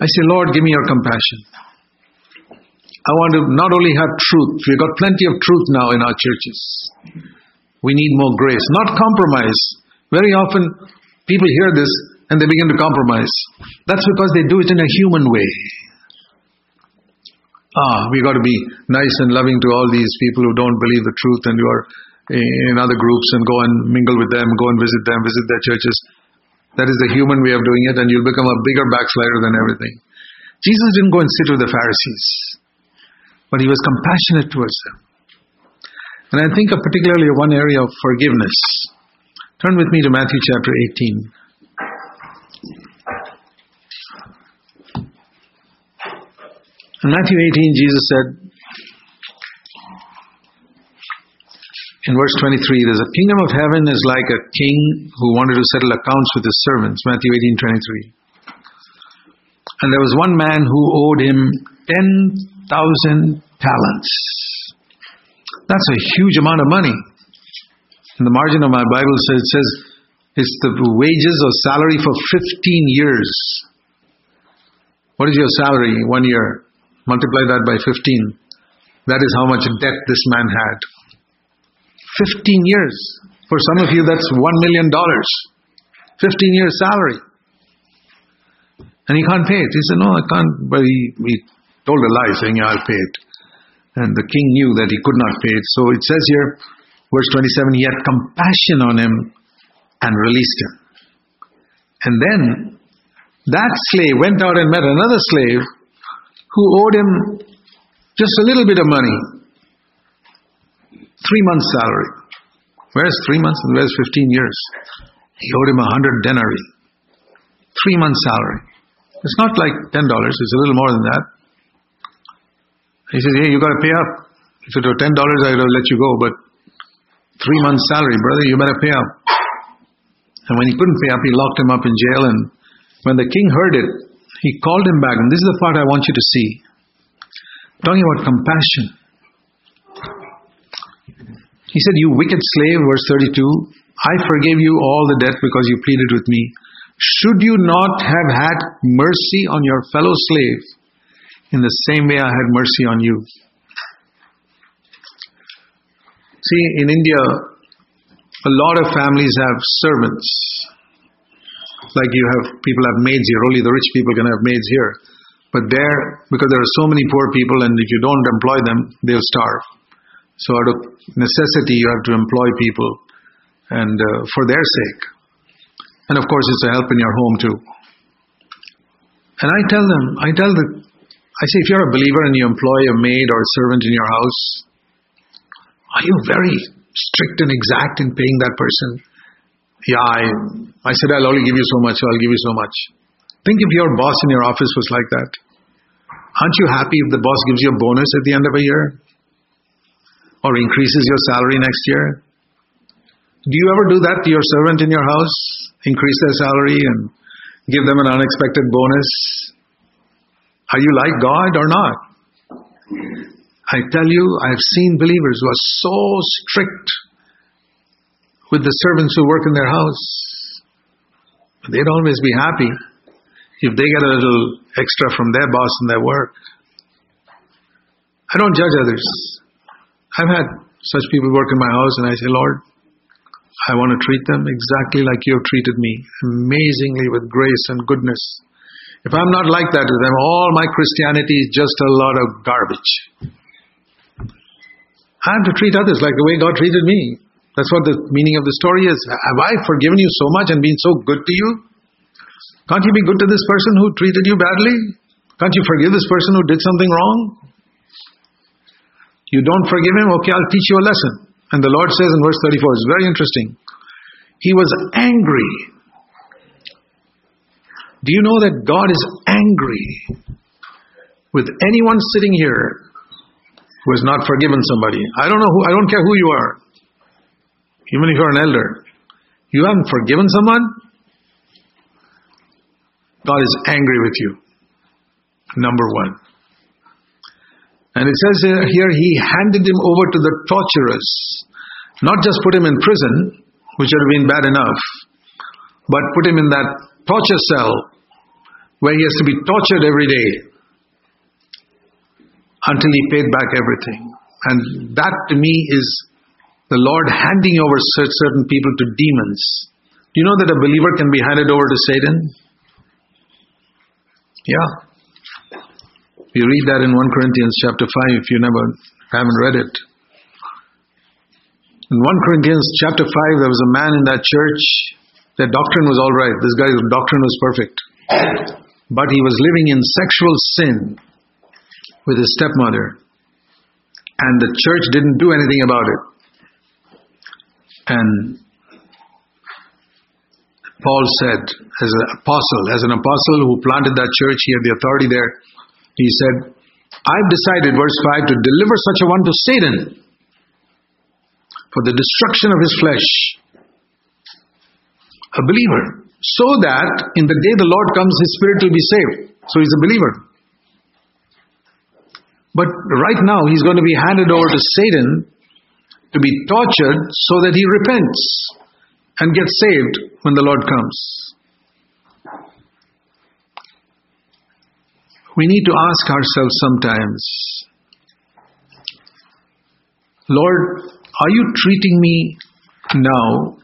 I say, Lord, give me your compassion. I want to not only have truth, we've got plenty of truth now in our churches. We need more grace, not compromise. Very often, people hear this and they begin to compromise. That's because they do it in a human way. Ah, we got to be nice and loving to all these people who don't believe the truth and who are in other groups and go and mingle with them, go and visit them, visit their churches. That is the human way of doing it, and you'll become a bigger backslider than everything. Jesus didn't go and sit with the Pharisees, but he was compassionate towards them. And I think of particularly one area of forgiveness. Turn with me to Matthew chapter 18. In Matthew 18, Jesus said, in verse 23, there's a kingdom of heaven is like a king who wanted to settle accounts with his servants. Matthew 18, 23. And there was one man who owed him 10,000 talents. That's a huge amount of money. In the margin of my Bible says it says it's the wages or salary for 15 years. What is your salary one year? Multiply that by 15. That is how much debt this man had. 15 years. For some of you, that's $1 million. 15 years salary. And he can't pay it. He said, No, I can't. But he, he told a lie saying, I'll pay it. And the king knew that he could not pay it. So it says here, verse 27, he had compassion on him and released him. And then that slave went out and met another slave who owed him just a little bit of money three months' salary. Where's three months and where's 15 years? He owed him a hundred denarii. Three months' salary. It's not like $10, it's a little more than that. He says, Hey, you got to pay up. If it were $10, I have let you go, but three months' salary, brother, you better pay up. And when he couldn't pay up, he locked him up in jail. And when the king heard it, he called him back. And this is the part I want you to see. Talking about compassion. He said, You wicked slave, verse 32, I forgave you all the debt because you pleaded with me. Should you not have had mercy on your fellow slave in the same way I had mercy on you? See, in India, a lot of families have servants. Like you have people have maids here, only the rich people can have maids here. But there, because there are so many poor people, and if you don't employ them, they'll starve. So, out of necessity, you have to employ people, and uh, for their sake. And of course, it's a help in your home too. And I tell them, I tell the, I say, if you're a believer and you employ a maid or a servant in your house, are you very strict and exact in paying that person? Yeah, I, I said, I'll only give you so much, so I'll give you so much. Think if your boss in your office was like that. Aren't you happy if the boss gives you a bonus at the end of a year? Or increases your salary next year? Do you ever do that to your servant in your house? Increase their salary and give them an unexpected bonus? Are you like God or not? I tell you, I've seen believers who are so strict with the servants who work in their house. They'd always be happy if they get a little extra from their boss in their work. I don't judge others. I've had such people work in my house, and I say, Lord, I want to treat them exactly like you have treated me, amazingly with grace and goodness. If I'm not like that to them, all my Christianity is just a lot of garbage. I have to treat others like the way God treated me. That's what the meaning of the story is. Have I forgiven you so much and been so good to you? Can't you be good to this person who treated you badly? Can't you forgive this person who did something wrong? You don't forgive him? Okay, I'll teach you a lesson. And the Lord says in verse 34, it's very interesting. He was angry. Do you know that God is angry with anyone sitting here who has not forgiven somebody? I don't know who, I don't care who you are. Even if you're an elder. You haven't forgiven someone? God is angry with you. Number one. And it says here, he handed him over to the torturers. Not just put him in prison, which would have been bad enough, but put him in that torture cell where he has to be tortured every day until he paid back everything. And that to me is the Lord handing over certain people to demons. Do you know that a believer can be handed over to Satan? Yeah. You read that in 1 Corinthians chapter 5 if you never haven't read it. In 1 Corinthians chapter 5, there was a man in that church. Their doctrine was all right. This guy's doctrine was perfect. But he was living in sexual sin with his stepmother. And the church didn't do anything about it. And Paul said, as an apostle, as an apostle who planted that church, he had the authority there. He said, I've decided, verse 5, to deliver such a one to Satan for the destruction of his flesh. A believer. So that in the day the Lord comes, his spirit will be saved. So he's a believer. But right now, he's going to be handed over to Satan to be tortured so that he repents and gets saved when the Lord comes. We need to ask ourselves sometimes Lord, are you treating me now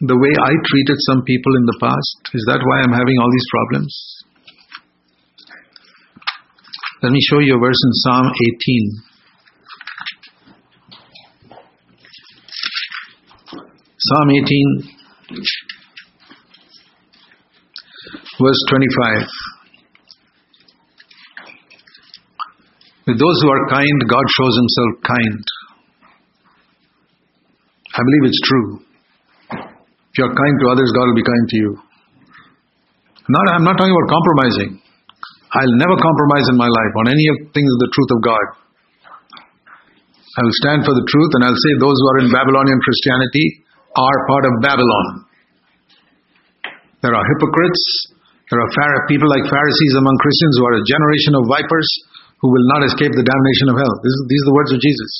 the way I treated some people in the past? Is that why I'm having all these problems? Let me show you a verse in Psalm 18. Psalm 18, verse 25. With those who are kind, God shows Himself kind. I believe it's true. You're kind to others, God will be kind to you. Not, I'm not talking about compromising. I'll never compromise in my life on any of things of the truth of God. I will stand for the truth and I'll say those who are in Babylonian Christianity are part of Babylon. There are hypocrites. There are people like Pharisees among Christians who are a generation of vipers who will not escape the damnation of hell. these are the words of Jesus.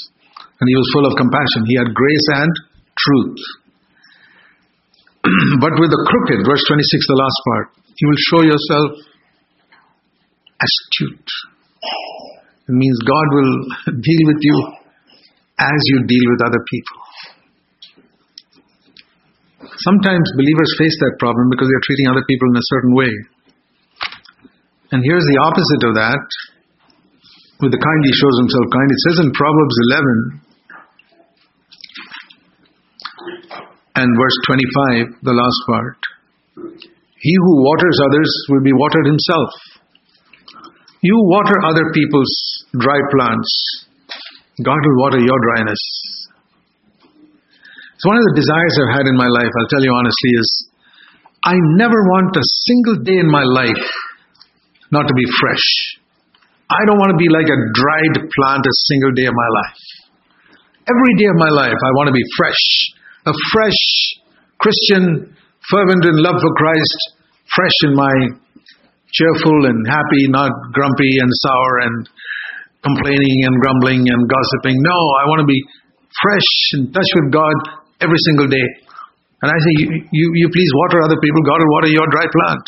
And he was full of compassion. He had grace and truth. but with the crooked, verse 26, the last part, you will show yourself astute. It means God will deal with you as you deal with other people. Sometimes believers face that problem because they are treating other people in a certain way. And here's the opposite of that. With the kind, he shows himself kind. It says in Proverbs 11 and verse 25, the last part He who waters others will be watered himself. You water other people's dry plants, God will water your dryness. It's one of the desires I've had in my life, I'll tell you honestly, is I never want a single day in my life not to be fresh. I don't want to be like a dried plant a single day of my life. Every day of my life, I want to be fresh. A fresh Christian, fervent in love for Christ, fresh in my cheerful and happy, not grumpy and sour and complaining and grumbling and gossiping. No, I want to be fresh in touch with God every single day. And I say, you, you, you please water other people, God will water your dry plant.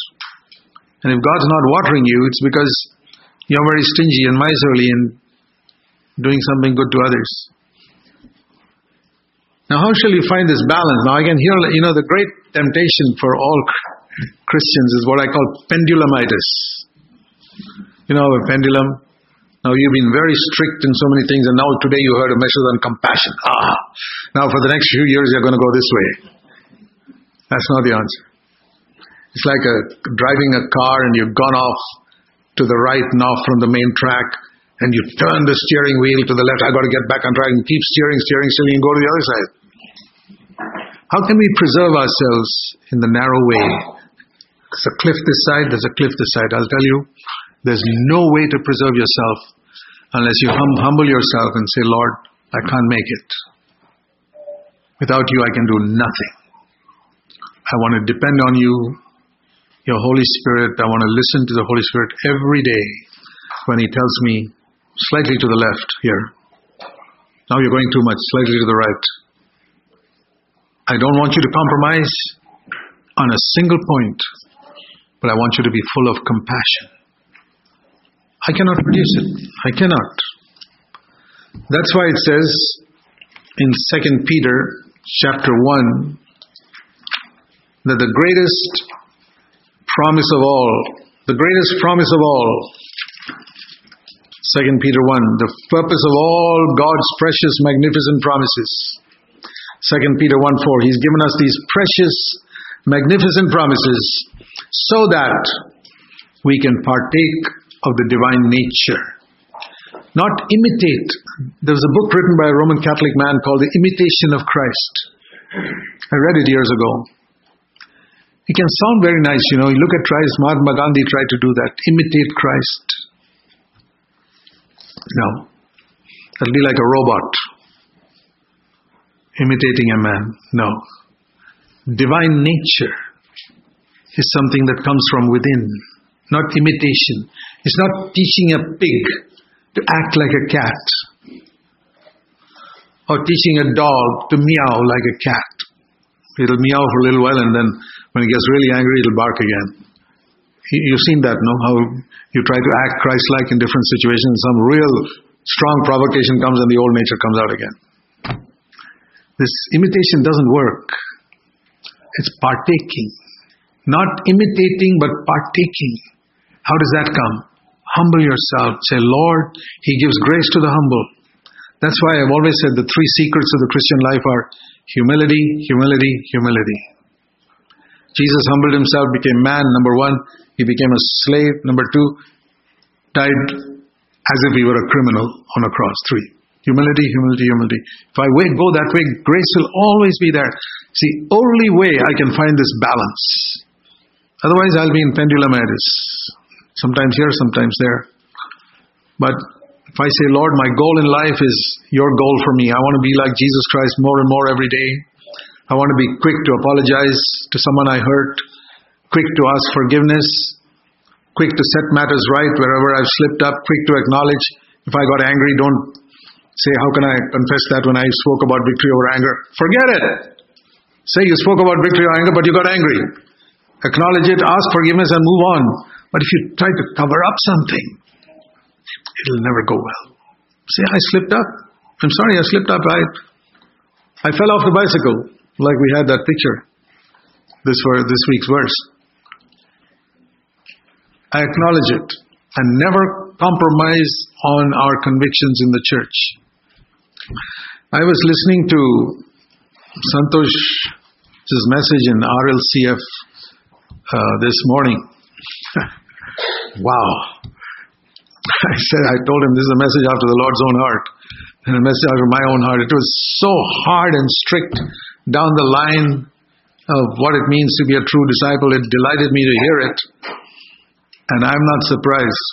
And if God's not watering you, it's because you're very stingy and miserly in doing something good to others. Now, how shall you find this balance? Now, again, here, you know, the great temptation for all Christians is what I call pendulumitis. You know, a pendulum, now you've been very strict in so many things, and now today you heard a message on compassion. Ah, now for the next few years you're going to go this way. That's not the answer. It's like a, driving a car and you've gone off to the right now from the main track, and you turn the steering wheel to the left. I've got to get back on track and keep steering, steering, steering, and go to the other side. How can we preserve ourselves in the narrow way? There's a cliff this side, there's a cliff this side. I'll tell you, there's no way to preserve yourself unless you hum- humble yourself and say, Lord, I can't make it. Without you, I can do nothing. I want to depend on you, your Holy Spirit. I want to listen to the Holy Spirit every day when He tells me slightly to the left here. Now you're going too much, slightly to the right. I don't want you to compromise. on a single point, but I want you to be full of compassion. I cannot produce it. I cannot. That's why it says in 2 Peter chapter 1 that the greatest promise of all, the greatest promise of all, 2 Peter 1, the purpose of all God's precious, magnificent promises. 2 Peter 1 4, He's given us these precious, magnificent promises so that we can partake of the divine nature. Not imitate. There was a book written by a Roman Catholic man called The Imitation of Christ. I read it years ago. It can sound very nice, you know. You look at Christ, Mahatma Gandhi tried to do that. Imitate Christ. No. That'll be like a robot imitating a man. No. Divine nature is something that comes from within, not imitation. It's not teaching a pig to act like a cat or teaching a dog to meow like a cat. It'll meow for a little while and then when it gets really angry, it'll bark again. You've seen that, no? How you try to act Christ like in different situations, some real strong provocation comes and the old nature comes out again. This imitation doesn't work. It's partaking. Not imitating, but partaking. How does that come? Humble yourself. Say, Lord, He gives grace to the humble. That's why I've always said the three secrets of the Christian life are humility, humility, humility. Jesus humbled himself, became man, number one. He became a slave, number two. Died as if he were a criminal on a cross, three. Humility, humility, humility. If I go that way, grace will always be there. See, only way I can find this balance. Otherwise, I'll be in pendulum pendulumitis. Sometimes here, sometimes there. But if I say, Lord, my goal in life is your goal for me. I want to be like Jesus Christ more and more every day. I want to be quick to apologize to someone I hurt, quick to ask forgiveness, quick to set matters right wherever I've slipped up, quick to acknowledge. If I got angry, don't say, How can I confess that when I spoke about victory over anger? Forget it. Say you spoke about victory over anger, but you got angry. Acknowledge it, ask forgiveness, and move on. But if you try to cover up something, it'll never go well. Say, I slipped up. I'm sorry, I slipped up. I, I fell off the bicycle like we had that picture this for this week's verse. I acknowledge it and never compromise on our convictions in the church. I was listening to Santosh's message in RLCF uh, this morning. wow. I said, I told him this is a message after the Lord's own heart and a message after my own heart. It was so hard and strict down the line of what it means to be a true disciple. It delighted me to hear it. And I'm not surprised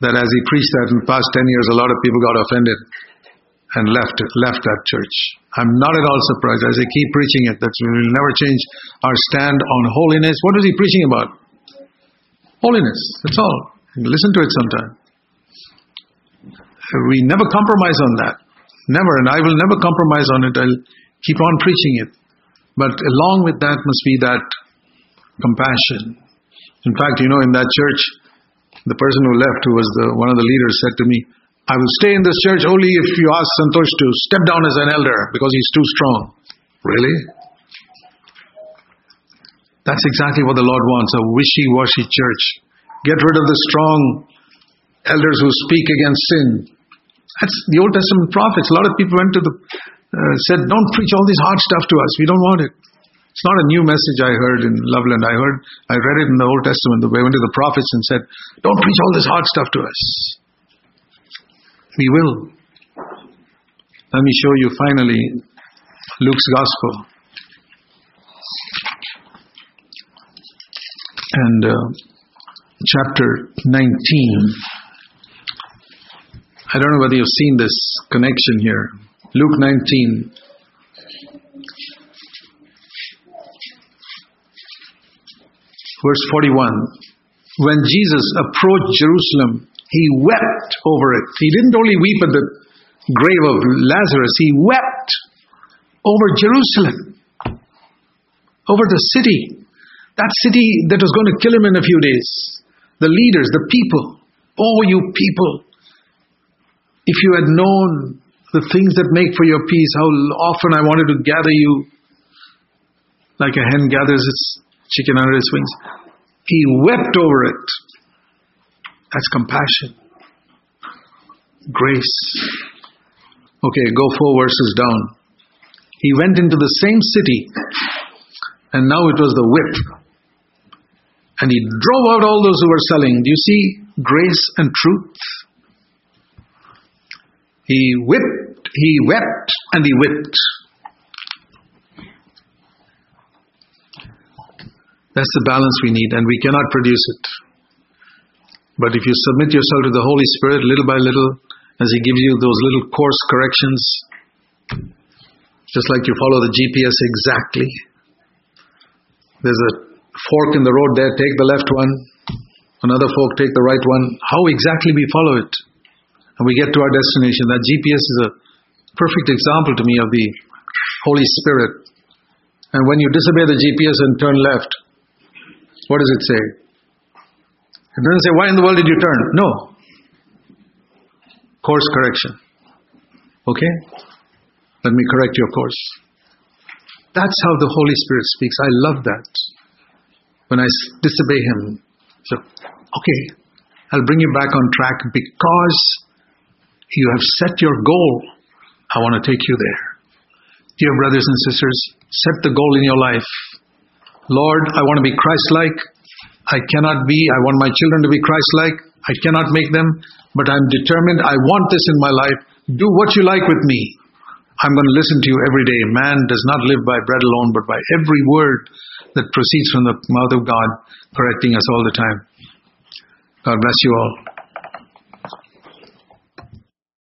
that as he preached that in the past 10 years, a lot of people got offended and left left that church. I'm not at all surprised as they keep preaching it that we will never change our stand on holiness. What was he preaching about? Holiness. That's all. Listen to it sometime. Uh, we never compromise on that. Never, and I will never compromise on it. I'll Keep on preaching it. But along with that must be that compassion. In fact, you know, in that church, the person who left, who was the, one of the leaders, said to me, I will stay in this church only if you ask Santosh to step down as an elder because he's too strong. Really? That's exactly what the Lord wants a wishy washy church. Get rid of the strong elders who speak against sin. That's the Old Testament prophets. A lot of people went to the uh, said, Don't preach all this hard stuff to us. We don't want it. It's not a new message I heard in Loveland. I heard, I read it in the Old Testament. They went to the prophets and said, Don't preach all this hard stuff to us. We will. Let me show you finally Luke's Gospel. And uh, chapter 19. I don't know whether you've seen this connection here. Luke 19. Verse 41. When Jesus approached Jerusalem, he wept over it. He didn't only weep at the grave of Lazarus, he wept over Jerusalem, over the city. That city that was going to kill him in a few days. The leaders, the people. Oh, you people. If you had known the things that make for your peace, how often I wanted to gather you like a hen gathers its chicken under its wings. He wept over it. That's compassion. Grace. Okay, go four verses down. He went into the same city, and now it was the whip. And he drove out all those who were selling. Do you see grace and truth? He whipped, he wept, and he whipped. That's the balance we need, and we cannot produce it. But if you submit yourself to the Holy Spirit little by little, as He gives you those little course corrections, just like you follow the GPS exactly, there's a fork in the road there, take the left one, another fork, take the right one. How exactly we follow it, and we get to our destination. That GPS is a perfect example to me of the Holy Spirit. And when you disobey the GPS and turn left, what does it say? It doesn't say, Why in the world did you turn? No. Course correction. Okay? Let me correct your course. That's how the Holy Spirit speaks. I love that. When I disobey Him, so, okay, I'll bring you back on track because you have set your goal. I want to take you there. Dear brothers and sisters, set the goal in your life. Lord, I want to be Christ like. I cannot be. I want my children to be Christ like. I cannot make them, but I'm determined. I want this in my life. Do what you like with me. I'm going to listen to you every day. Man does not live by bread alone, but by every word that proceeds from the mouth of God, correcting us all the time. God bless you all.